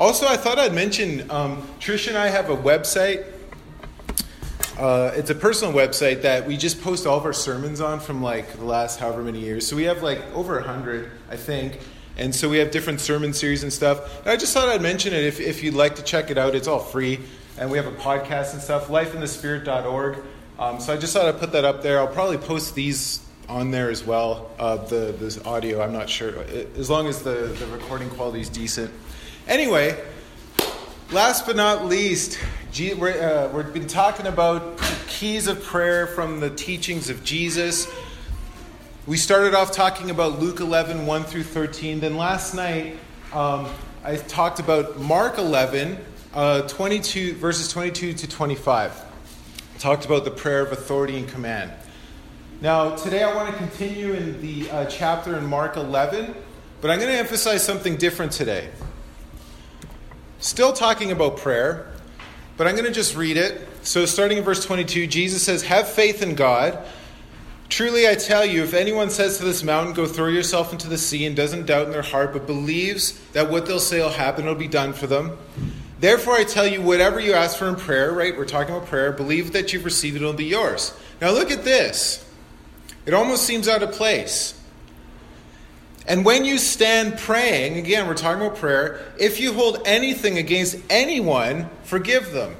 Also, I thought I'd mention um, Trish and I have a website. Uh, it's a personal website that we just post all of our sermons on from like the last however many years. So we have like over a hundred, I think. And so we have different sermon series and stuff. And I just thought I'd mention it if, if you'd like to check it out. It's all free. And we have a podcast and stuff, lifeinthespirit.org. Um, so I just thought I'd put that up there. I'll probably post these on there as well, uh, the this audio. I'm not sure. As long as the, the recording quality is decent. Anyway, last but not least, uh, we've been talking about keys of prayer from the teachings of Jesus. We started off talking about Luke 11, 1 through 13. Then last night, um, I talked about Mark 11, uh, 22, verses 22 to 25. I talked about the prayer of authority and command. Now, today I want to continue in the uh, chapter in Mark 11, but I'm going to emphasize something different today. Still talking about prayer, but I'm going to just read it. So, starting in verse 22, Jesus says, Have faith in God. Truly, I tell you, if anyone says to this mountain, Go throw yourself into the sea, and doesn't doubt in their heart, but believes that what they'll say will happen, it'll be done for them. Therefore, I tell you, whatever you ask for in prayer, right? We're talking about prayer, believe that you've received it, it'll be yours. Now, look at this. It almost seems out of place. And when you stand praying, again, we're talking about prayer, if you hold anything against anyone, forgive them,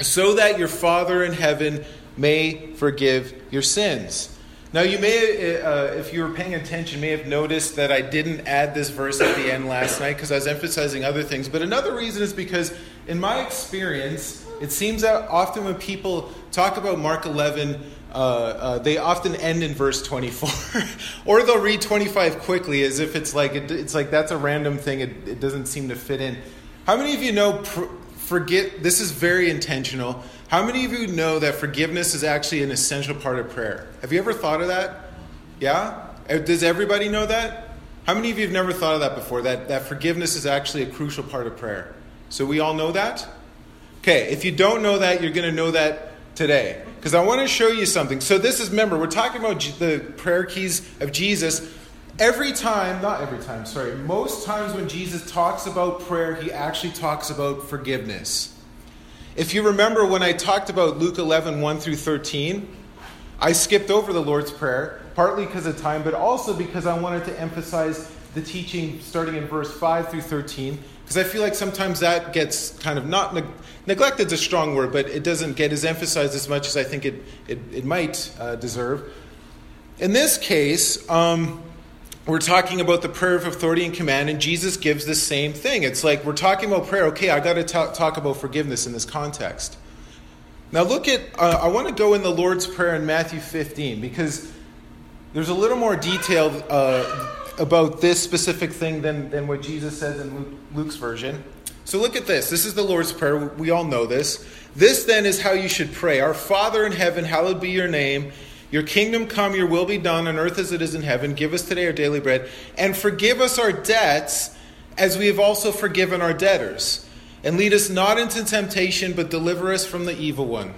so that your Father in heaven may forgive your sins. Now, you may, uh, if you were paying attention, may have noticed that I didn't add this verse at the end last night because I was emphasizing other things. But another reason is because, in my experience, it seems that often when people talk about Mark 11, uh, uh, they often end in verse 24 or they'll read 25 quickly as if it's like it, it's like that's a random thing. It, it, doesn't seem to fit in. How many of you know pr- forget this is very intentional. How many of you know that forgiveness is actually an essential part of prayer? Have you ever thought of that? Yeah? Uh, does everybody know that? How many of you have never thought of that before that, that forgiveness is actually a crucial part of prayer? So we all know that? Okay if you don't know that you're going to know that today because I want to show you something. So, this is, remember, we're talking about the prayer keys of Jesus. Every time, not every time, sorry, most times when Jesus talks about prayer, he actually talks about forgiveness. If you remember when I talked about Luke 11, 1 through 13, I skipped over the Lord's Prayer, partly because of time, but also because I wanted to emphasize the teaching starting in verse 5 through 13, because I feel like sometimes that gets kind of not neglected is a strong word, but it doesn't get as emphasized as much as I think it, it, it might uh, deserve. In this case, um, we're talking about the prayer of authority and command, and Jesus gives the same thing. It's like we're talking about prayer. Okay, I got to talk about forgiveness in this context. Now, look at, uh, I want to go in the Lord's Prayer in Matthew 15 because there's a little more detail uh, about this specific thing than, than what Jesus says in Luke, Luke's version. So look at this. This is the Lord's Prayer. We all know this. This then is how you should pray Our Father in heaven, hallowed be your name. Your kingdom come, your will be done on earth as it is in heaven. Give us today our daily bread. And forgive us our debts as we have also forgiven our debtors. And lead us not into temptation, but deliver us from the evil one.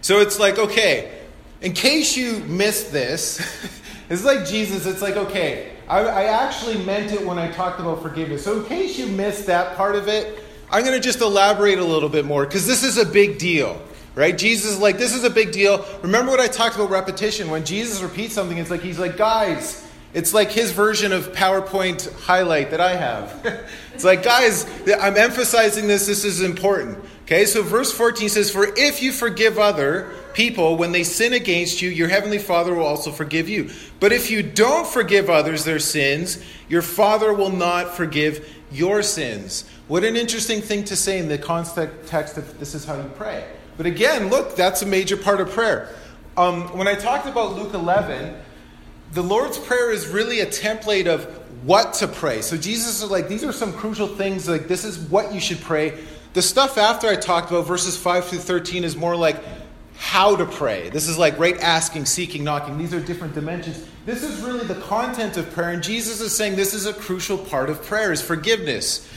So it's like, okay, in case you missed this, it's like Jesus. It's like, okay, I, I actually meant it when I talked about forgiveness. So, in case you missed that part of it, I'm going to just elaborate a little bit more because this is a big deal, right? Jesus is like, this is a big deal. Remember what I talked about repetition? When Jesus repeats something, it's like, he's like, guys, it's like his version of PowerPoint highlight that I have. it's like, guys, I'm emphasizing this, this is important. Okay, so verse 14 says, For if you forgive other people when they sin against you, your heavenly Father will also forgive you. But if you don't forgive others their sins, your Father will not forgive your sins. What an interesting thing to say in the context of this is how you pray. But again, look, that's a major part of prayer. Um, when I talked about Luke 11, the Lord's Prayer is really a template of what to pray. So Jesus is like, these are some crucial things, like, this is what you should pray. The stuff after I talked about, verses 5 through 13, is more like how to pray. This is like right asking, seeking, knocking. These are different dimensions. This is really the content of prayer, and Jesus is saying this is a crucial part of prayer is forgiveness.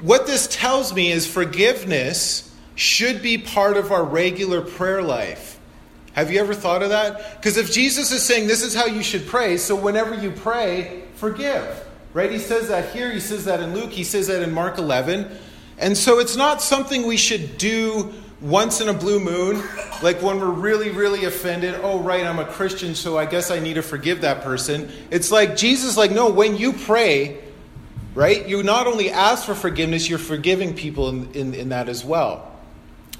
What this tells me is forgiveness should be part of our regular prayer life. Have you ever thought of that? Because if Jesus is saying this is how you should pray, so whenever you pray, forgive. Right? He says that here, he says that in Luke, he says that in Mark 11. And so it's not something we should do once in a blue moon, like when we're really, really offended. Oh, right, I'm a Christian, so I guess I need to forgive that person. It's like Jesus, like, no, when you pray, right, you not only ask for forgiveness, you're forgiving people in, in, in that as well.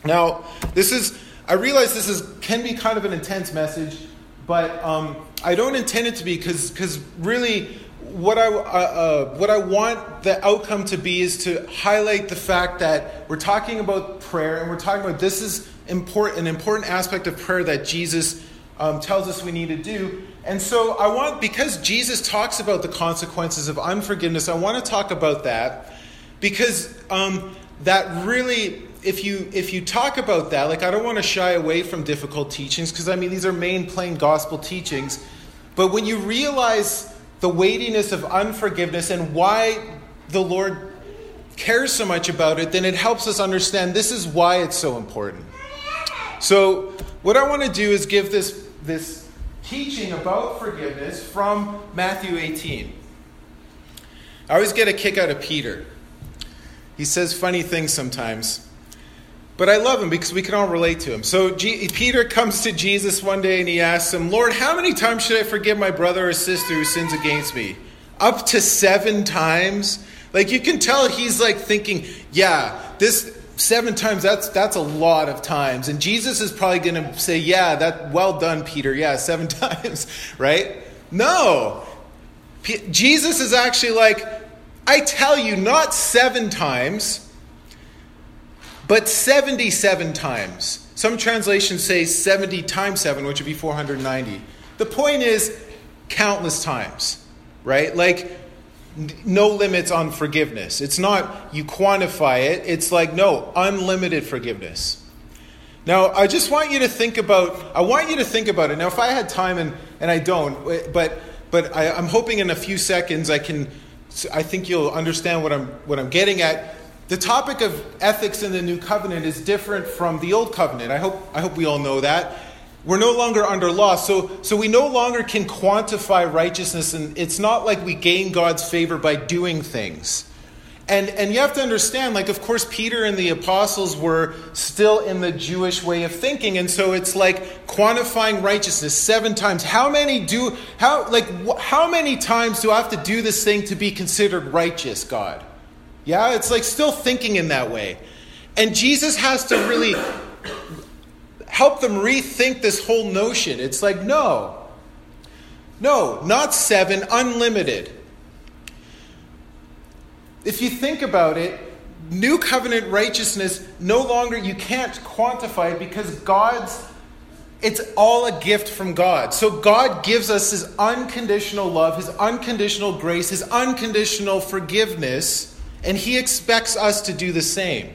Now, this is, I realize this is can be kind of an intense message, but um, I don't intend it to be because really what I, uh, uh, what I want the outcome to be is to highlight the fact that we're talking about prayer and we're talking about this is important, an important aspect of prayer that Jesus um, tells us we need to do. And so I want, because Jesus talks about the consequences of unforgiveness, I want to talk about that because um, that really, if you if you talk about that, like I don't want to shy away from difficult teachings because I mean these are main plain gospel teachings, but when you realize the weightiness of unforgiveness and why the Lord cares so much about it, then it helps us understand this is why it's so important. So, what I want to do is give this, this teaching about forgiveness from Matthew 18. I always get a kick out of Peter. He says funny things sometimes. But I love him because we can all relate to him. So G- Peter comes to Jesus one day and he asks him, Lord, how many times should I forgive my brother or sister who sins against me? Up to seven times? Like you can tell he's like thinking, yeah, this seven times that's that's a lot of times. And Jesus is probably going to say, yeah, that well done, Peter. Yeah, seven times, right? No. P- Jesus is actually like, I tell you, not seven times but 77 times. Some translations say 70 times 7, which would be 490. The point is, countless times, right? Like, no limits on forgiveness. It's not you quantify it, it's like, no, unlimited forgiveness. Now, I just want you to think about, I want you to think about it. Now, if I had time, and, and I don't, but, but I, I'm hoping in a few seconds I can, I think you'll understand what I'm, what I'm getting at the topic of ethics in the new covenant is different from the old covenant. I hope, I hope we all know that. We're no longer under law, so, so we no longer can quantify righteousness, and it's not like we gain God's favor by doing things. And, and you have to understand, like, of course, Peter and the apostles were still in the Jewish way of thinking. And so it's like quantifying righteousness seven times. How many do, how, like, wh- how many times do I have to do this thing to be considered righteous, God? Yeah, it's like still thinking in that way. And Jesus has to really help them rethink this whole notion. It's like, no, no, not seven, unlimited. If you think about it, new covenant righteousness no longer, you can't quantify it because God's, it's all a gift from God. So God gives us his unconditional love, his unconditional grace, his unconditional forgiveness and he expects us to do the same.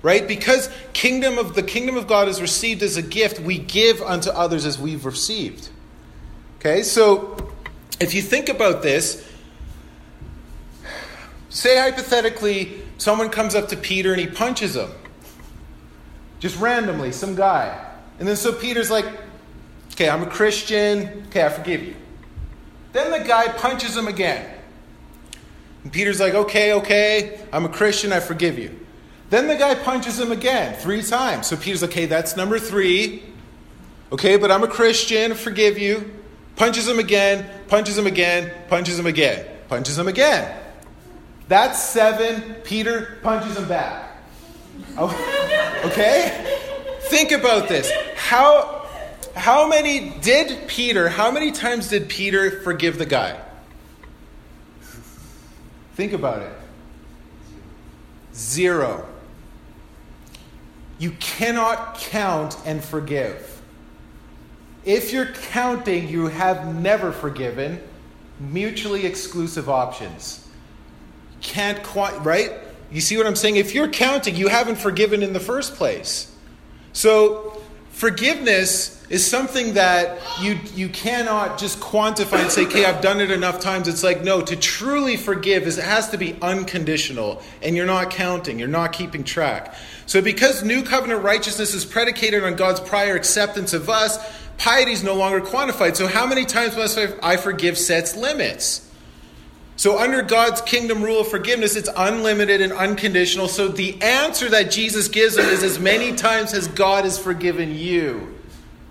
Right? Because kingdom of the kingdom of God is received as a gift, we give unto others as we've received. Okay? So if you think about this, say hypothetically someone comes up to Peter and he punches him. Just randomly, some guy. And then so Peter's like, okay, I'm a Christian. Okay, I forgive you. Then the guy punches him again. And Peter's like, okay, okay, I'm a Christian, I forgive you. Then the guy punches him again, three times. So Peter's like, okay, that's number three. Okay, but I'm a Christian, forgive you. Punches him again, punches him again, punches him again, punches him again. That's seven. Peter punches him back. Oh, okay? Think about this. How, how many did Peter, how many times did Peter forgive the guy? Think about it. Zero. You cannot count and forgive. If you're counting, you have never forgiven. Mutually exclusive options. Can't quite, right? You see what I'm saying? If you're counting, you haven't forgiven in the first place. So, forgiveness is something that you, you cannot just quantify and say, okay, I've done it enough times. It's like, no, to truly forgive is it has to be unconditional, and you're not counting, you're not keeping track. So, because new covenant righteousness is predicated on God's prior acceptance of us, piety is no longer quantified. So, how many times must I forgive sets limits? So, under God's kingdom rule of forgiveness, it's unlimited and unconditional. So, the answer that Jesus gives them is as many times as God has forgiven you,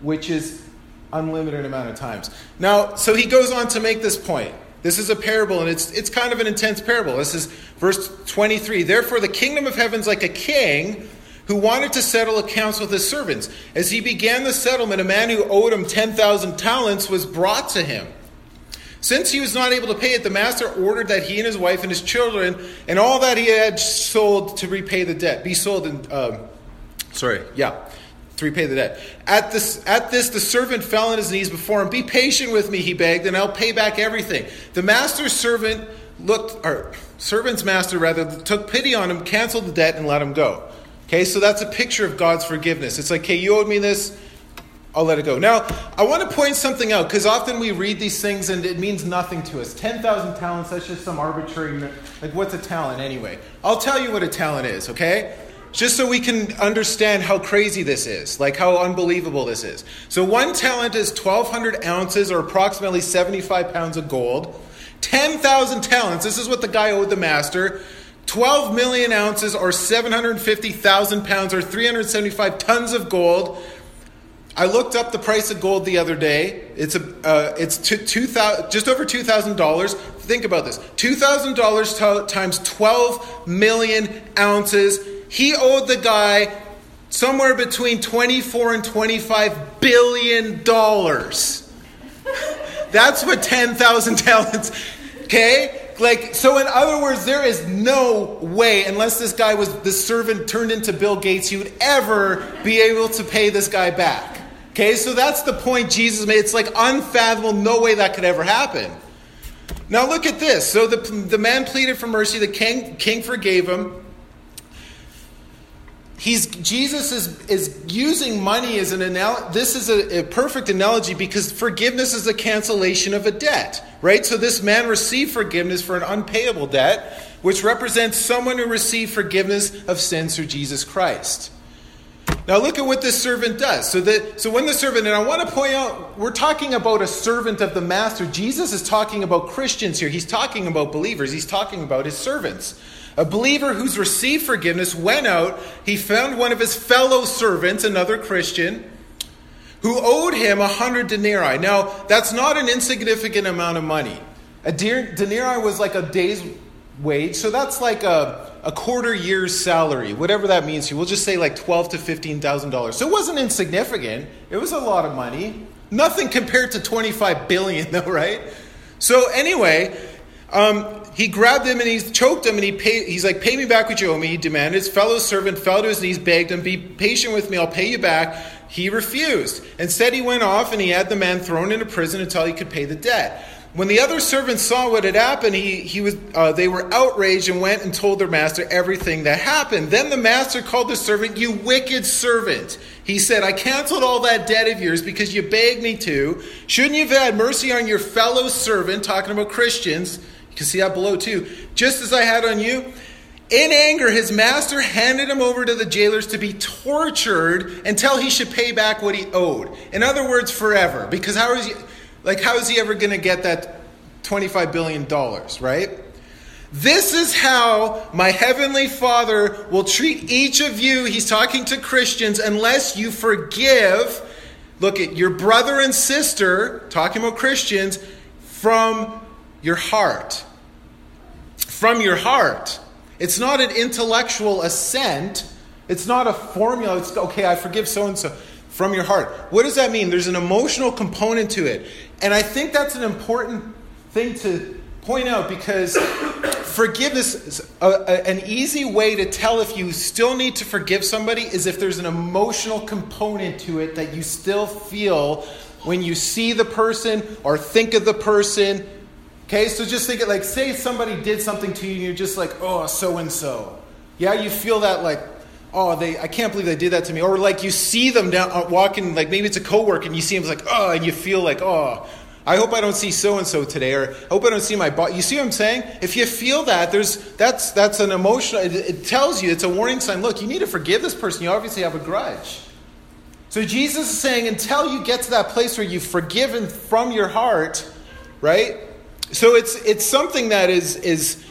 which is unlimited amount of times. Now, so he goes on to make this point. This is a parable, and it's, it's kind of an intense parable. This is verse 23. Therefore, the kingdom of heaven is like a king who wanted to settle accounts with his servants. As he began the settlement, a man who owed him 10,000 talents was brought to him. Since he was not able to pay it, the master ordered that he and his wife and his children and all that he had sold to repay the debt be sold and, Um, sorry, yeah, to repay the debt. At this, at this, the servant fell on his knees before him. Be patient with me, he begged, and I'll pay back everything. The master's servant looked, or servant's master rather, took pity on him, canceled the debt, and let him go. Okay, so that's a picture of God's forgiveness. It's like, okay, you owed me this. I'll let it go. Now, I want to point something out because often we read these things and it means nothing to us. 10,000 talents, that's just some arbitrary, like, what's a talent anyway? I'll tell you what a talent is, okay? Just so we can understand how crazy this is, like how unbelievable this is. So, one talent is 1,200 ounces or approximately 75 pounds of gold. 10,000 talents, this is what the guy owed the master. 12 million ounces or 750,000 pounds or 375 tons of gold I looked up the price of gold the other day. It's a uh, it's two, thousand just over two thousand dollars. Think about this: two thousand dollars times twelve million ounces. He owed the guy somewhere between twenty-four and twenty-five billion dollars. That's what ten thousand talents. Okay. Like, so in other words, there is no way, unless this guy was the servant turned into Bill Gates, he would ever be able to pay this guy back. Okay, so that's the point Jesus made. It's like unfathomable, no way that could ever happen. Now look at this. So the, the man pleaded for mercy, the king, king forgave him. He's, Jesus is, is using money as an analogy. This is a, a perfect analogy because forgiveness is a cancellation of a debt, right? So this man received forgiveness for an unpayable debt, which represents someone who received forgiveness of sins through Jesus Christ. Now look at what this servant does. So that so when the servant, and I want to point out, we're talking about a servant of the master. Jesus is talking about Christians here. He's talking about believers. He's talking about his servants. A believer who's received forgiveness went out. He found one of his fellow servants, another Christian, who owed him a hundred denarii. Now that's not an insignificant amount of money. A denarii was like a day's wage, so that's like a a quarter year's salary, whatever that means to you. We'll just say like twelve to fifteen thousand dollars. So it wasn't insignificant. It was a lot of money. Nothing compared to twenty-five billion, though, right? So anyway, um, he grabbed him and he choked him and he paid, he's like, "Pay me back what you owe me." He demanded. His fellow servant fell to his knees, begged him, "Be patient with me. I'll pay you back." He refused. Instead, he went off and he had the man thrown into prison until he could pay the debt. When the other servants saw what had happened, he, he was, uh, they were outraged and went and told their master everything that happened. Then the master called the servant, You wicked servant. He said, I canceled all that debt of yours because you begged me to. Shouldn't you have had mercy on your fellow servant, talking about Christians? Can see that below too. Just as I had on you. In anger, his master handed him over to the jailers to be tortured until he should pay back what he owed. In other words, forever. Because how is he like, how is he ever going to get that $25 billion, right? This is how my heavenly Father will treat each of you. He's talking to Christians unless you forgive. Look at your brother and sister, talking about Christians, from your heart. From your heart. It's not an intellectual assent. It's not a formula. It's okay, I forgive so and so from your heart. What does that mean? There's an emotional component to it. And I think that's an important thing to point out because forgiveness, a, a, an easy way to tell if you still need to forgive somebody is if there's an emotional component to it that you still feel when you see the person or think of the person. Okay, so just think it like, say somebody did something to you and you're just like, oh, so and so. Yeah, you feel that like, oh, they, I can't believe they did that to me. Or like you see them down uh, walking, like maybe it's a coworker, and you see them like, oh, and you feel like, oh, I hope I don't see so and so today, or I hope I don't see my boss. You see what I'm saying? If you feel that, there's that's that's an emotional. It, it tells you it's a warning sign. Look, you need to forgive this person. You obviously have a grudge. So Jesus is saying, until you get to that place where you've forgiven from your heart, right? So it's it's something that is is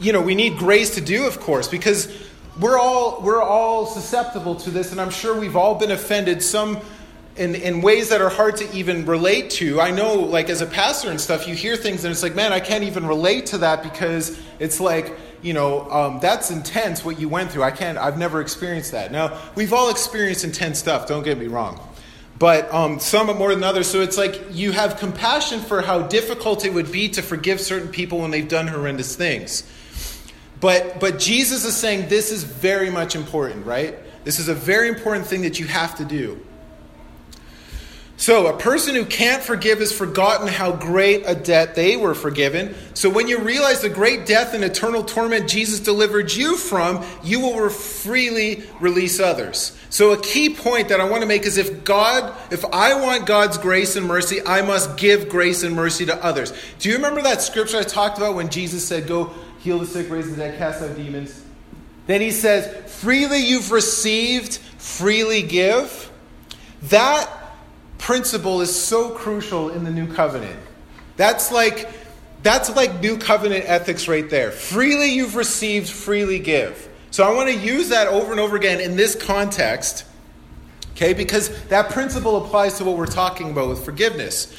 you know we need grace to do, of course, because we're all we're all susceptible to this, and I'm sure we've all been offended. Some in, in ways that are hard to even relate to. I know, like, as a pastor and stuff, you hear things and it's like, man, I can't even relate to that because it's like, you know, um, that's intense what you went through. I can't, I've never experienced that. Now, we've all experienced intense stuff, don't get me wrong. But um, some more than others. So it's like you have compassion for how difficult it would be to forgive certain people when they've done horrendous things. But, but Jesus is saying this is very much important, right? This is a very important thing that you have to do. So, a person who can't forgive has forgotten how great a debt they were forgiven. So, when you realize the great death and eternal torment Jesus delivered you from, you will freely release others. So, a key point that I want to make is if God, if I want God's grace and mercy, I must give grace and mercy to others. Do you remember that scripture I talked about when Jesus said, Go heal the sick, raise the dead, cast out demons? Then he says, Freely you've received, freely give. That principle is so crucial in the new covenant. That's like that's like new covenant ethics right there. Freely you've received, freely give. So I want to use that over and over again in this context. Okay? Because that principle applies to what we're talking about with forgiveness.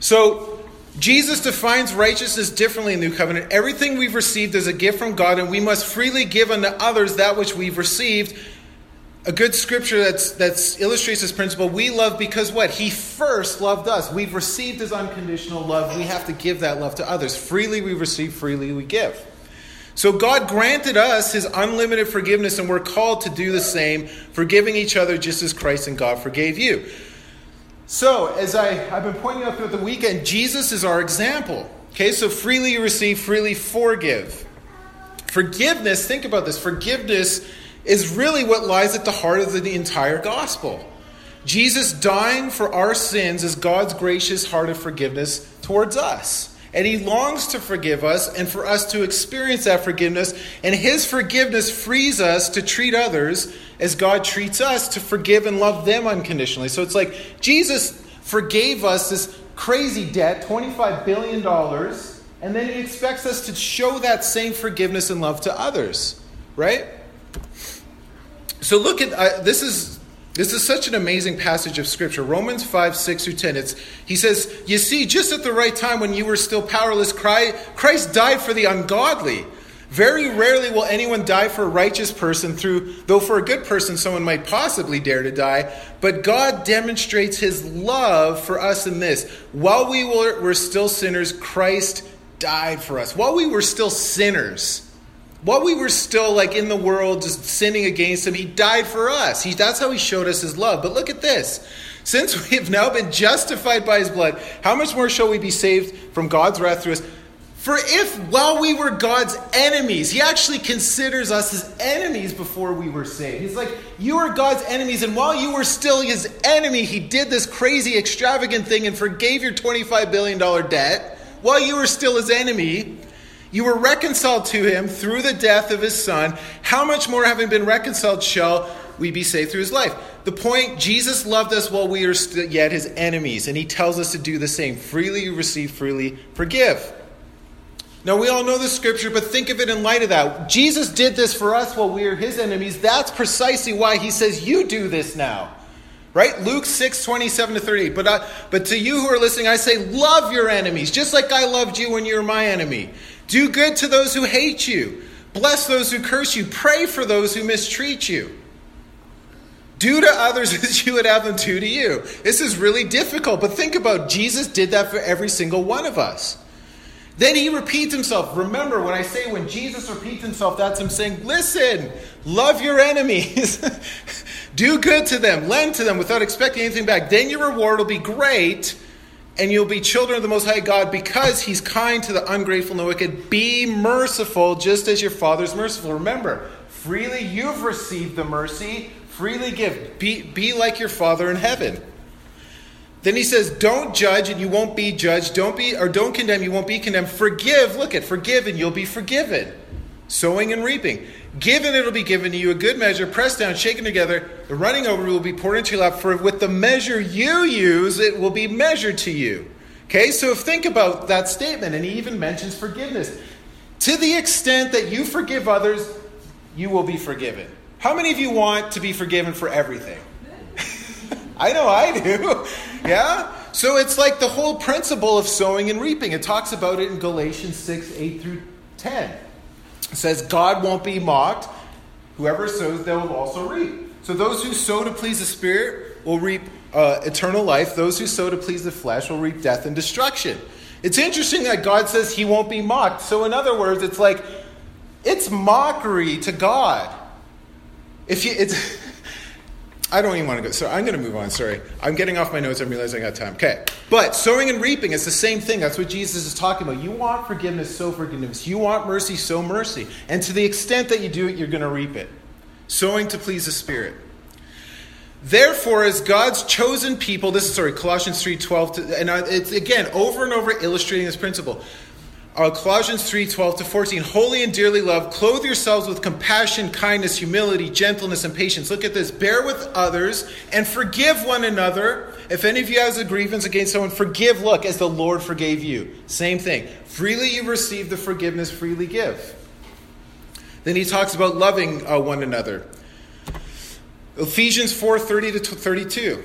So Jesus defines righteousness differently in the new covenant. Everything we've received is a gift from God, and we must freely give unto others that which we've received a good scripture that's, that's illustrates this principle we love because what? He first loved us. We've received his unconditional love. We have to give that love to others. Freely we receive freely we give. So god granted us his unlimited forgiveness and we're called to do the same forgiving each other just as christ and god forgave you. So as I, i've been pointing out throughout the weekend jesus is our example. Okay so freely you receive freely forgive. Forgiveness think about this. Forgiveness is really what lies at the heart of the entire gospel. Jesus dying for our sins is God's gracious heart of forgiveness towards us. And he longs to forgive us and for us to experience that forgiveness. And his forgiveness frees us to treat others as God treats us, to forgive and love them unconditionally. So it's like Jesus forgave us this crazy debt, $25 billion, and then he expects us to show that same forgiveness and love to others, right? So look at uh, this is this is such an amazing passage of scripture. Romans 5, 6 through 10. It's, he says, You see, just at the right time when you were still powerless, Christ died for the ungodly. Very rarely will anyone die for a righteous person through, though for a good person someone might possibly dare to die. But God demonstrates his love for us in this. While we were, were still sinners, Christ died for us. While we were still sinners, while we were still like in the world just sinning against him he died for us. He, that's how he showed us his love. But look at this. Since we have now been justified by his blood how much more shall we be saved from god's wrath through us? For if while we were god's enemies he actually considers us his enemies before we were saved. He's like you are god's enemies and while you were still his enemy he did this crazy extravagant thing and forgave your $25 billion debt. While you were still his enemy you were reconciled to him through the death of his son. How much more, having been reconciled, shall we be saved through his life? The point Jesus loved us while we are yet his enemies, and he tells us to do the same. Freely you receive, freely forgive. Now, we all know the scripture, but think of it in light of that. Jesus did this for us while we are his enemies. That's precisely why he says, You do this now. Right? Luke 6, 27 to 38. But, uh, but to you who are listening, I say, Love your enemies, just like I loved you when you were my enemy. Do good to those who hate you. Bless those who curse you. Pray for those who mistreat you. Do to others as you would have them do to you. This is really difficult, but think about Jesus did that for every single one of us. Then he repeats himself. Remember, when I say when Jesus repeats himself, that's him saying, Listen, love your enemies, do good to them, lend to them without expecting anything back. Then your reward will be great and you'll be children of the Most High God because He's kind to the ungrateful and the wicked. Be merciful just as your Father's merciful. Remember, freely you've received the mercy, freely give. Be, be like your Father in heaven. Then he says, Don't judge and you won't be judged. Don't be or don't condemn, you won't be condemned. Forgive, look at forgive and you'll be forgiven. Sowing and reaping. Given it'll be given to you a good measure, pressed down, shaken together, the running over will be poured into your lap. For with the measure you use, it will be measured to you. Okay, so think about that statement, and he even mentions forgiveness. To the extent that you forgive others, you will be forgiven. How many of you want to be forgiven for everything? I know I do. Yeah? So it's like the whole principle of sowing and reaping. It talks about it in Galatians 6 8 through 10. Says, God won't be mocked. Whoever sows, they will also reap. So those who sow to please the Spirit will reap uh, eternal life. Those who sow to please the flesh will reap death and destruction. It's interesting that God says he won't be mocked. So, in other words, it's like, it's mockery to God. If you, it's, I don't even want to go. So I'm going to move on. Sorry. I'm getting off my notes. I'm realizing I got time. Okay. But sowing and reaping is the same thing. That's what Jesus is talking about. You want forgiveness, sow forgiveness. You want mercy, sow mercy. And to the extent that you do it, you're going to reap it. Sowing to please the Spirit. Therefore, as God's chosen people, this is sorry, Colossians 3 12, and it's again over and over illustrating this principle. Uh, Colossians 3 12 to 14. Holy and dearly loved, clothe yourselves with compassion, kindness, humility, gentleness, and patience. Look at this. Bear with others and forgive one another. If any of you has a grievance against someone, forgive, look, as the Lord forgave you. Same thing. Freely you receive the forgiveness, freely give. Then he talks about loving uh, one another. Ephesians 4 30 to 32.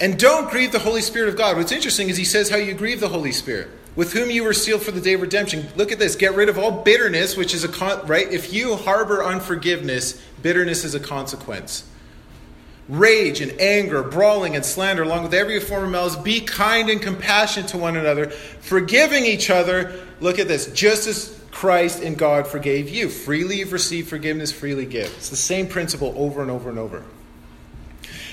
And don't grieve the Holy Spirit of God. What's interesting is he says how you grieve the Holy Spirit, with whom you were sealed for the day of redemption. Look at this. Get rid of all bitterness, which is a con- right. If you harbor unforgiveness, bitterness is a consequence. Rage and anger, brawling and slander, along with every form of malice, be kind and compassionate to one another, forgiving each other. Look at this. Just as Christ and God forgave you. Freely you've received forgiveness, freely give. It's the same principle over and over and over.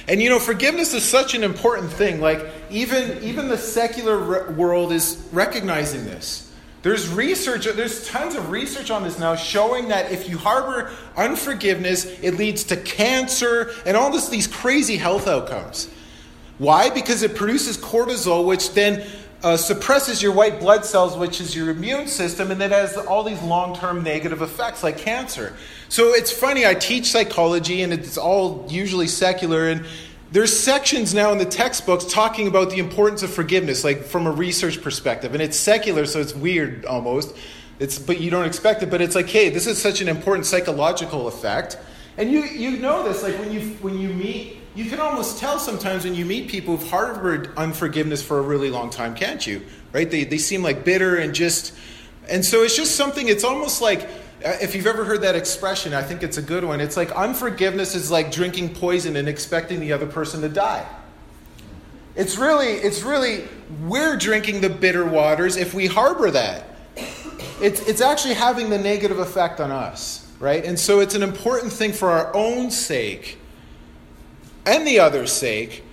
And you know, forgiveness is such an important thing. Like, even, even the secular re- world is recognizing this. There's research, there's tons of research on this now showing that if you harbor unforgiveness, it leads to cancer and all this, these crazy health outcomes. Why? Because it produces cortisol, which then uh, suppresses your white blood cells, which is your immune system, and it has all these long term negative effects like cancer. So it's funny, I teach psychology, and it's all usually secular, and there's sections now in the textbooks talking about the importance of forgiveness, like from a research perspective. And it's secular, so it's weird almost. It's, but you don't expect it. But it's like, hey, this is such an important psychological effect. And you, you know this, like when you, when you meet you can almost tell sometimes when you meet people who've harbored unforgiveness for a really long time, can't you? Right? They, they seem like bitter and just. And so it's just something, it's almost like, uh, if you've ever heard that expression, I think it's a good one. It's like unforgiveness is like drinking poison and expecting the other person to die. It's really, it's really, we're drinking the bitter waters if we harbor that. It's, it's actually having the negative effect on us, right? And so it's an important thing for our own sake and the other's sake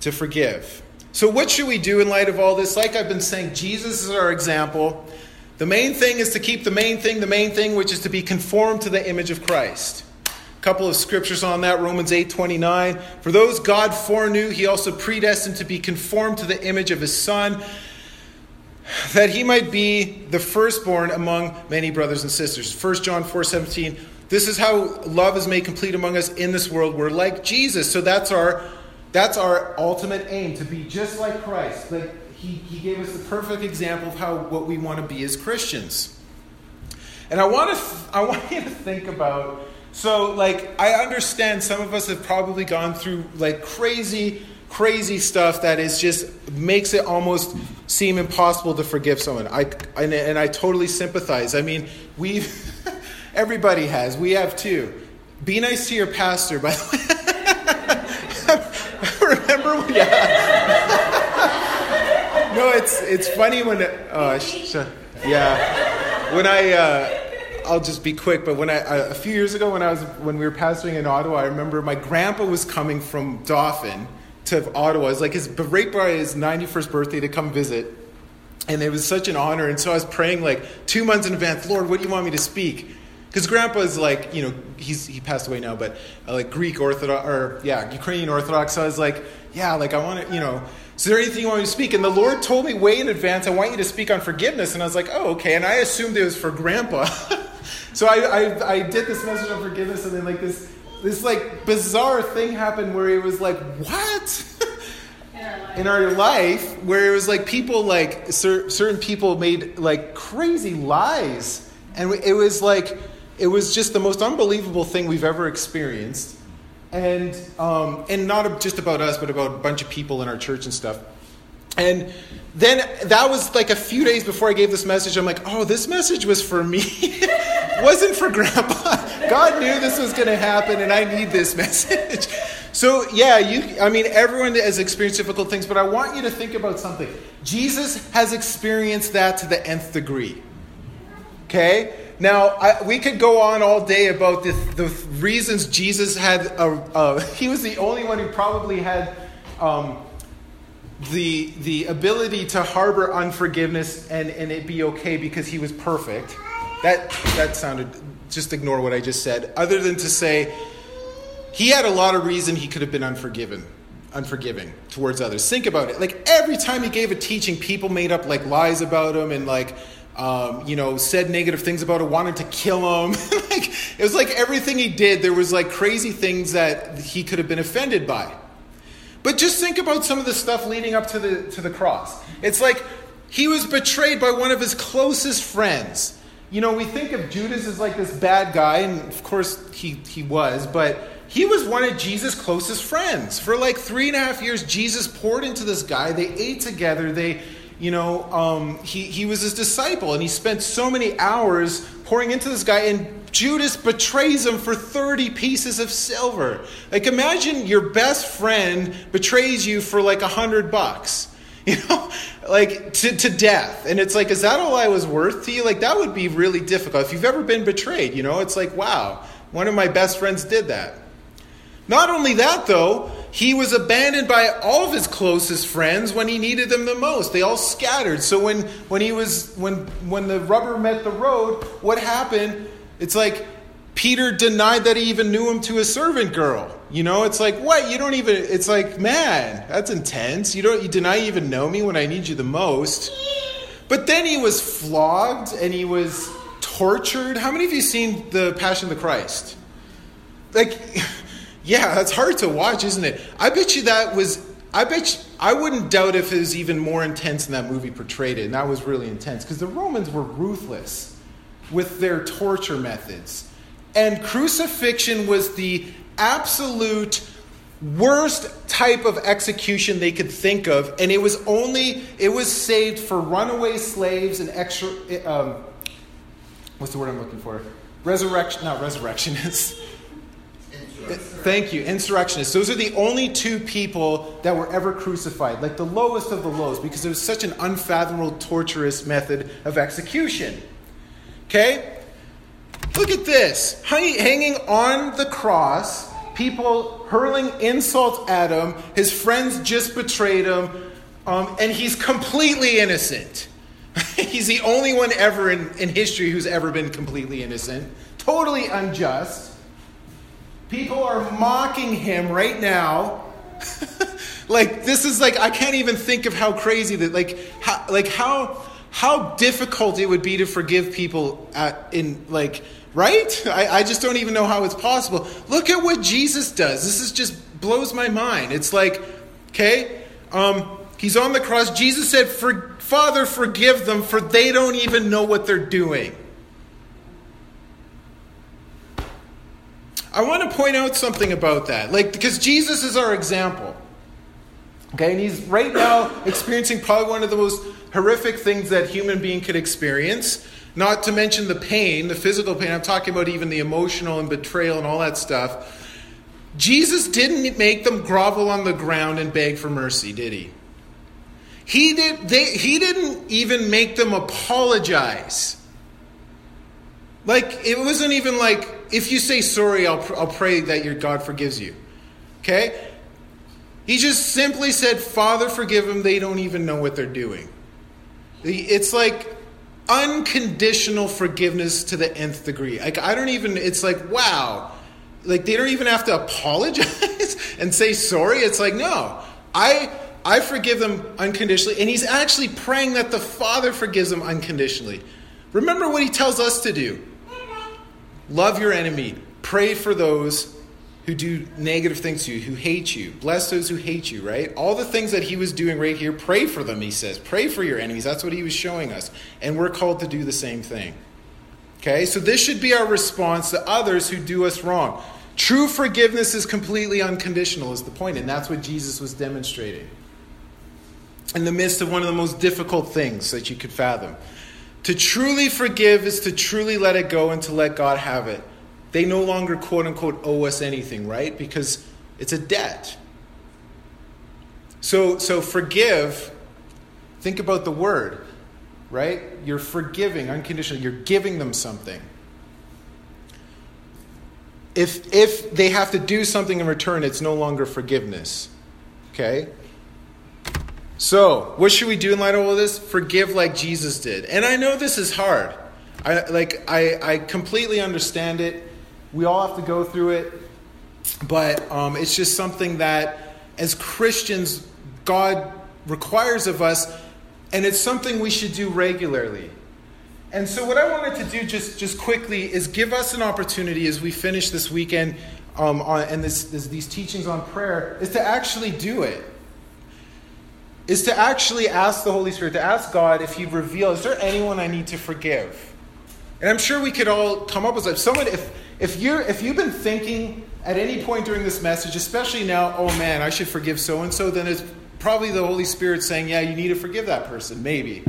to forgive. So, what should we do in light of all this? Like I've been saying, Jesus is our example. The main thing is to keep the main thing, the main thing, which is to be conformed to the image of Christ. A couple of scriptures on that Romans 8 29. For those God foreknew, he also predestined to be conformed to the image of his Son, that he might be the firstborn among many brothers and sisters. 1 John 4 17. This is how love is made complete among us in this world. We're like Jesus. So that's our that's our ultimate aim to be just like Christ. Like he, he gave us the perfect example of how what we want to be as Christians. And I want to I want you to think about so like I understand some of us have probably gone through like crazy crazy stuff that is just makes it almost seem impossible to forgive someone. I and, and I totally sympathize. I mean, we've Everybody has. We have too. Be nice to your pastor, by the way. Remember? Yeah. no, it's it's funny when uh, sh- yeah. When I uh, I'll just be quick, but when I a few years ago when I was when we were pastoring in Ottawa, I remember my grandpa was coming from Dauphin to Ottawa. It was like his right by his 91st birthday to come visit. And it was such an honor. And so I was praying like two months in advance, Lord, what do you want me to speak? Because grandpa is like you know he's he passed away now but uh, like greek orthodox or yeah ukrainian orthodox so i was like yeah like i want to you know is there anything you want me to speak? And the lord told me way in advance i want you to speak on forgiveness. And i was like oh okay. And i assumed it was for grandpa. So I, I i did this message on forgiveness and then like this this like bizarre thing happened where it was like what? In our life where it was like people like cer- certain people made like crazy lies. And it was like it was just the most unbelievable thing we've ever experienced and um, and not just about us but about a bunch of people in our church and stuff and then that was like a few days before I gave this message. I'm like, oh, this message was for me. wasn't for grandpa. God knew this was going to happen and I need this message. So, yeah, you I mean everyone has experienced difficult things, but I want you to think about something. Jesus has experienced that to the nth degree. Okay? Now, I, we could go on all day about the, the reasons Jesus had, a, a, he was the only one who probably had um, the, the ability to harbor unforgiveness and, and it be okay because he was perfect. That, that sounded, just ignore what I just said, other than to say he had a lot of reason he could have been unforgiven unforgiving towards others. Think about it. Like every time he gave a teaching people made up like lies about him and like um, you know said negative things about him wanted to kill him like it was like everything he did there was like crazy things that he could have been offended by but just think about some of the stuff leading up to the, to the cross. It's like he was betrayed by one of his closest friends. You know, we think of Judas as like this bad guy, and of course he, he was, but he was one of Jesus' closest friends. For like three and a half years, Jesus poured into this guy. They ate together. They, you know, um, he, he was his disciple, and he spent so many hours pouring into this guy. And Judas betrays him for 30 pieces of silver. Like, imagine your best friend betrays you for like a hundred bucks. You know, like to, to death. And it's like, is that all I was worth to you? Like, that would be really difficult. If you've ever been betrayed, you know, it's like, wow, one of my best friends did that. Not only that, though, he was abandoned by all of his closest friends when he needed them the most. They all scattered. So when, when he was when when the rubber met the road, what happened it's like Peter denied that he even knew him to a servant girl. You know, it's like, what? You don't even, it's like, man, that's intense. You don't, you deny you even know me when I need you the most. But then he was flogged and he was tortured. How many of you seen The Passion of the Christ? Like, yeah, that's hard to watch, isn't it? I bet you that was, I bet you, I wouldn't doubt if it was even more intense than that movie portrayed it. And that was really intense because the Romans were ruthless with their torture methods. And crucifixion was the absolute worst type of execution they could think of and it was only it was saved for runaway slaves and extra um, what's the word i'm looking for resurrection not resurrectionists thank you insurrectionists those are the only two people that were ever crucified like the lowest of the lows because it was such an unfathomable torturous method of execution Okay? Look at this. Hanging on the cross, people hurling insults at him. His friends just betrayed him, um, and he's completely innocent. he's the only one ever in, in history who's ever been completely innocent. Totally unjust. People are mocking him right now. like this is like I can't even think of how crazy that like how like how how difficult it would be to forgive people at, in like right? I, I just don't even know how it's possible. Look at what jesus does. This is just blows my mind. It's like okay um, he's on the cross. Jesus said for, father forgive them for they don't even know what they're doing i want to point out something about that like because jesus is our example okay and he's right now experiencing probably one of the most horrific things that human being could experience, not to mention the pain, the physical pain. I'm talking about even the emotional and betrayal and all that stuff. Jesus didn't make them grovel on the ground and beg for mercy, did he? He, did, they, he didn't even make them apologize. Like, it wasn't even like, if you say sorry, I'll, I'll pray that your God forgives you. Okay? He just simply said, Father, forgive them. They don't even know what they're doing. It's like unconditional forgiveness to the nth degree. Like I don't even it's like wow. Like they don't even have to apologize and say sorry. It's like no. I I forgive them unconditionally and he's actually praying that the Father forgives them unconditionally. Remember what he tells us to do. Love your enemy. Pray for those who do negative things to you, who hate you. Bless those who hate you, right? All the things that he was doing right here, pray for them, he says. Pray for your enemies. That's what he was showing us. And we're called to do the same thing. Okay? So this should be our response to others who do us wrong. True forgiveness is completely unconditional, is the point, and that's what Jesus was demonstrating. In the midst of one of the most difficult things that you could fathom. To truly forgive is to truly let it go and to let God have it. They no longer, quote unquote, owe us anything, right? Because it's a debt. So, so forgive, think about the word, right? You're forgiving unconditionally, you're giving them something. If, if they have to do something in return, it's no longer forgiveness. Okay? So, what should we do in light of all this? Forgive like Jesus did. And I know this is hard. I like I, I completely understand it. We all have to go through it. But um, it's just something that as Christians, God requires of us, and it's something we should do regularly. And so, what I wanted to do just, just quickly is give us an opportunity as we finish this weekend um, on, and this, this, these teachings on prayer, is to actually do it. Is to actually ask the Holy Spirit, to ask God if He'd reveal, is there anyone I need to forgive? And I'm sure we could all come up with that. Someone, if, if, you're, if you've been thinking at any point during this message, especially now, oh man, I should forgive so and so, then it's probably the Holy Spirit saying, yeah, you need to forgive that person, maybe.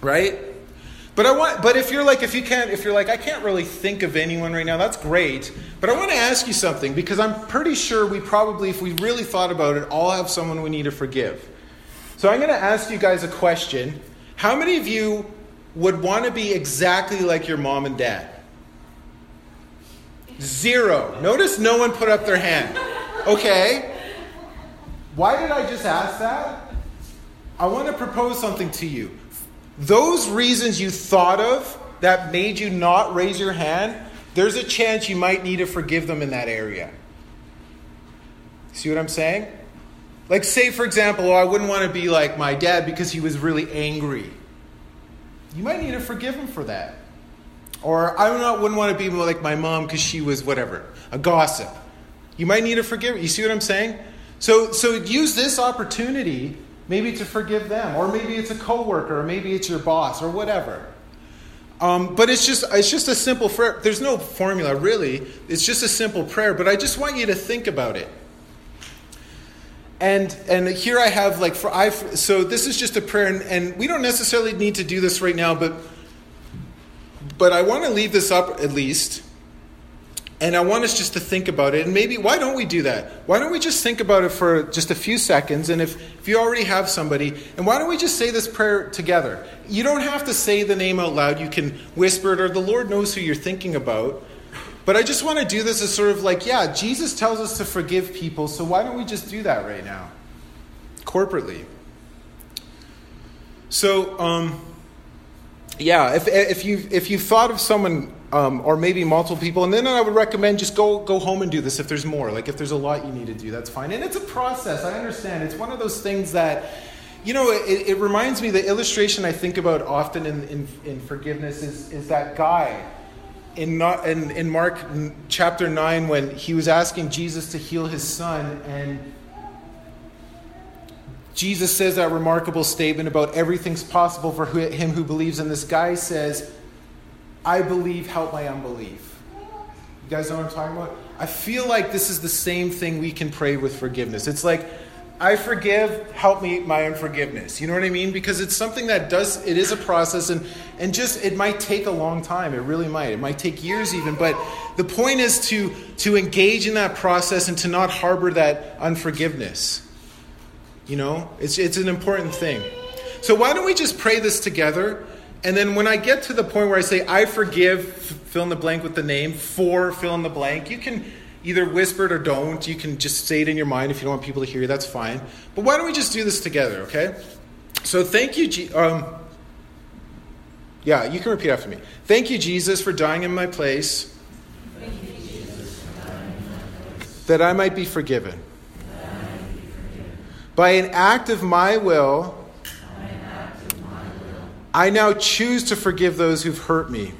Right? But I want but if you're like if you can't if you're like I can't really think of anyone right now, that's great. But I want to ask you something because I'm pretty sure we probably if we really thought about it, all have someone we need to forgive. So I'm going to ask you guys a question. How many of you would want to be exactly like your mom and dad? Zero. Notice no one put up their hand. Okay. Why did I just ask that? I want to propose something to you. Those reasons you thought of that made you not raise your hand, there's a chance you might need to forgive them in that area. See what I'm saying? Like, say, for example, oh, I wouldn't want to be like my dad because he was really angry. You might need to forgive him for that. Or I not, wouldn't want to be like my mom because she was whatever, a gossip. You might need to forgive. You see what I'm saying? So, so use this opportunity maybe to forgive them, or maybe it's a coworker, or maybe it's your boss, or whatever. Um, but it's just it's just a simple prayer. There's no formula really. It's just a simple prayer. But I just want you to think about it. And and here I have like for I so this is just a prayer, and, and we don't necessarily need to do this right now, but but I want to leave this up at least and I want us just to think about it. And maybe, why don't we do that? Why don't we just think about it for just a few seconds? And if, if you already have somebody, and why don't we just say this prayer together? You don't have to say the name out loud. You can whisper it, or the Lord knows who you're thinking about. But I just want to do this as sort of like, yeah, Jesus tells us to forgive people, so why don't we just do that right now? Corporately. So, um, yeah, if, if, you if you've thought of someone um, or maybe multiple people. And then I would recommend just go go home and do this if there's more. Like if there's a lot you need to do, that's fine. And it's a process. I understand. It's one of those things that, you know, it, it reminds me. The illustration I think about often in in, in forgiveness is is that guy. In, not, in, in Mark chapter 9, when he was asking Jesus to heal his son, and Jesus says that remarkable statement about everything's possible for him who believes, and this guy says, I believe, help my unbelief. You guys know what I'm talking about? I feel like this is the same thing we can pray with forgiveness. It's like, I forgive, help me my unforgiveness. You know what I mean? Because it's something that does, it is a process and, and just, it might take a long time. It really might. It might take years even. But the point is to, to engage in that process and to not harbor that unforgiveness. You know, it's, it's an important thing. So why don't we just pray this together? And then when I get to the point where I say, I forgive, fill in the blank with the name, for fill in the blank, you can either whisper it or don't. You can just say it in your mind if you don't want people to hear you, that's fine. But why don't we just do this together, okay? So thank you, G- um, yeah, you can repeat after me. Thank you, Jesus, for dying in my place, that I might be forgiven. By an act of my will, I now choose to forgive those who've hurt me.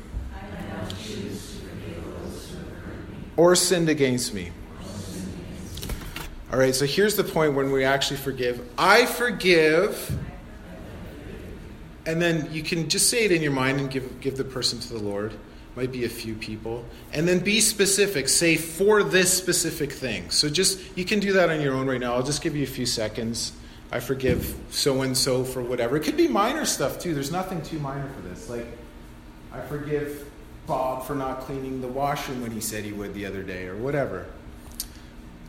or sinned against me. All right, so here's the point when we actually forgive. I forgive. And then you can just say it in your mind and give, give the person to the Lord. Might be a few people. And then be specific. Say for this specific thing. So just, you can do that on your own right now. I'll just give you a few seconds. I forgive so and so for whatever. It could be minor stuff too. There's nothing too minor for this. Like, I forgive Bob for not cleaning the washroom when he said he would the other day, or whatever.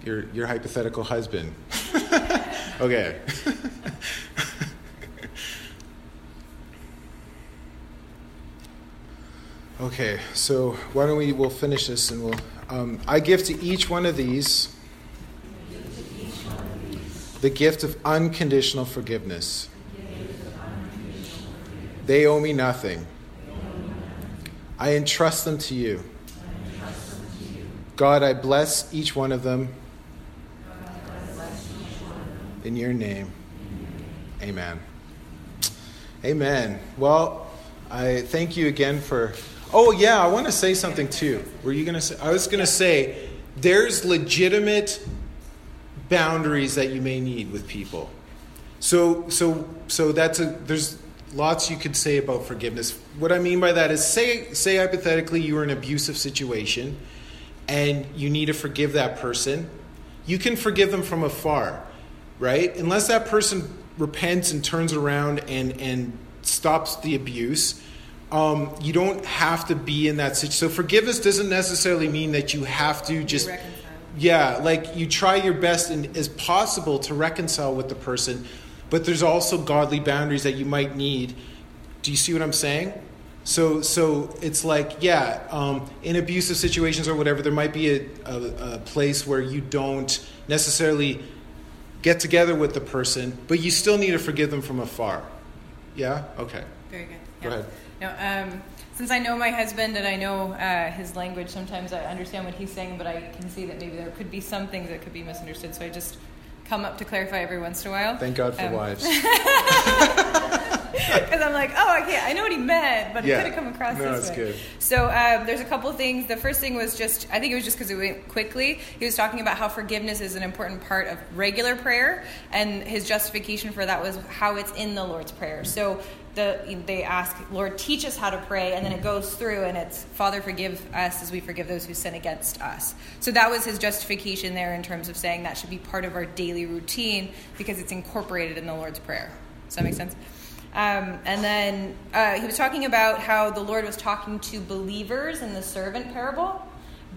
Your, your hypothetical husband. okay. okay, so why don't we, we'll finish this and we'll, um, I give to each one of these the gift of unconditional forgiveness. They owe me nothing. I entrust them to you. God, I bless each one of them. In your name. Amen. Amen. Well, I thank you again for. Oh, yeah, I want to say something too. Were you going to say? I was going to say there's legitimate boundaries that you may need with people. So, so, so that's a, there's lots you could say about forgiveness. What I mean by that is say, say hypothetically you were in an abusive situation and you need to forgive that person. You can forgive them from afar, right? Unless that person repents and turns around and, and stops the abuse, um, you don't have to be in that situation. So forgiveness doesn't necessarily mean that you have to just yeah, like you try your best and as possible to reconcile with the person, but there's also godly boundaries that you might need. Do you see what I'm saying? So, so it's like, yeah, um, in abusive situations or whatever, there might be a, a, a, place where you don't necessarily get together with the person, but you still need to forgive them from afar. Yeah. Okay. Very good. Yeah. Go ahead. Now, um, since I know my husband and I know uh, his language, sometimes I understand what he's saying, but I can see that maybe there could be some things that could be misunderstood. So I just come up to clarify every once in a while. Thank God for um, wives. Because I'm like, oh, okay, I know what he meant, but yeah. it could have come across no, this way. Good. So um, there's a couple things. The first thing was just, I think it was just because it went quickly. He was talking about how forgiveness is an important part of regular prayer, and his justification for that was how it's in the Lord's Prayer. So the, they ask, Lord, teach us how to pray, and then it goes through and it's, Father, forgive us as we forgive those who sin against us. So that was his justification there in terms of saying that should be part of our daily routine because it's incorporated in the Lord's Prayer. Does that make sense? Um, and then uh, he was talking about how the Lord was talking to believers in the servant parable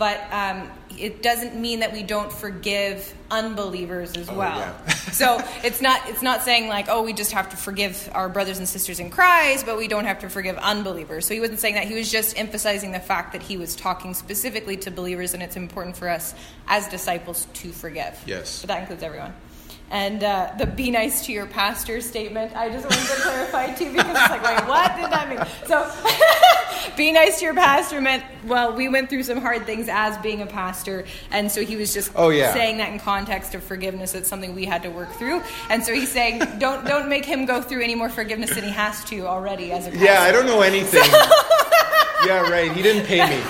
but um, it doesn't mean that we don't forgive unbelievers as oh, well. Yeah. so it's not it's not saying like oh we just have to forgive our brothers and sisters in Christ, but we don't have to forgive unbelievers. So he wasn't saying that. He was just emphasizing the fact that he was talking specifically to believers, and it's important for us as disciples to forgive. Yes. But that includes everyone. And uh, the be nice to your pastor statement, I just wanted to clarify too because it's like, wait, what did that mean? So, be nice to your pastor meant, well, we went through some hard things as being a pastor. And so he was just oh, yeah. saying that in context of forgiveness. It's something we had to work through. And so he's saying, don't, don't make him go through any more forgiveness than he has to already as a pastor. Yeah, I don't know anything. yeah, right. He didn't pay me.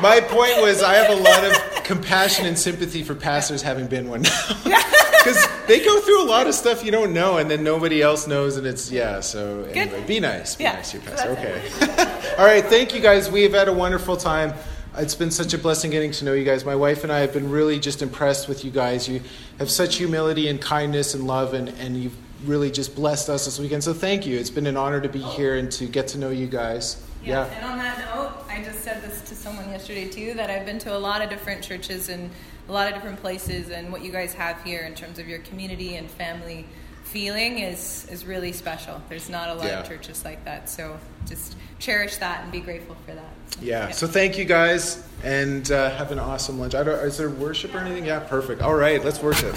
My point was, I have a lot of compassion and sympathy for pastors having been one now. Because they go through a lot of stuff you don't know, and then nobody else knows, and it's, yeah, so anyway, Good. be nice. Be yeah. nice to your pastor. Okay. All right, thank you guys. We have had a wonderful time. It's been such a blessing getting to know you guys. My wife and I have been really just impressed with you guys. You have such humility and kindness and love, and, and you've really just blessed us this weekend. So thank you. It's been an honor to be here and to get to know you guys. Yeah. And on that note, I just said this to someone yesterday too that I've been to a lot of different churches and a lot of different places, and what you guys have here in terms of your community and family feeling is is really special. There's not a lot Yeah. of churches like that, so just cherish that and be grateful for that. So, Yeah. So thank you guys, and uh, have an awesome lunch. I don't, is there worship or anything? Yeah, perfect. All right, let's worship.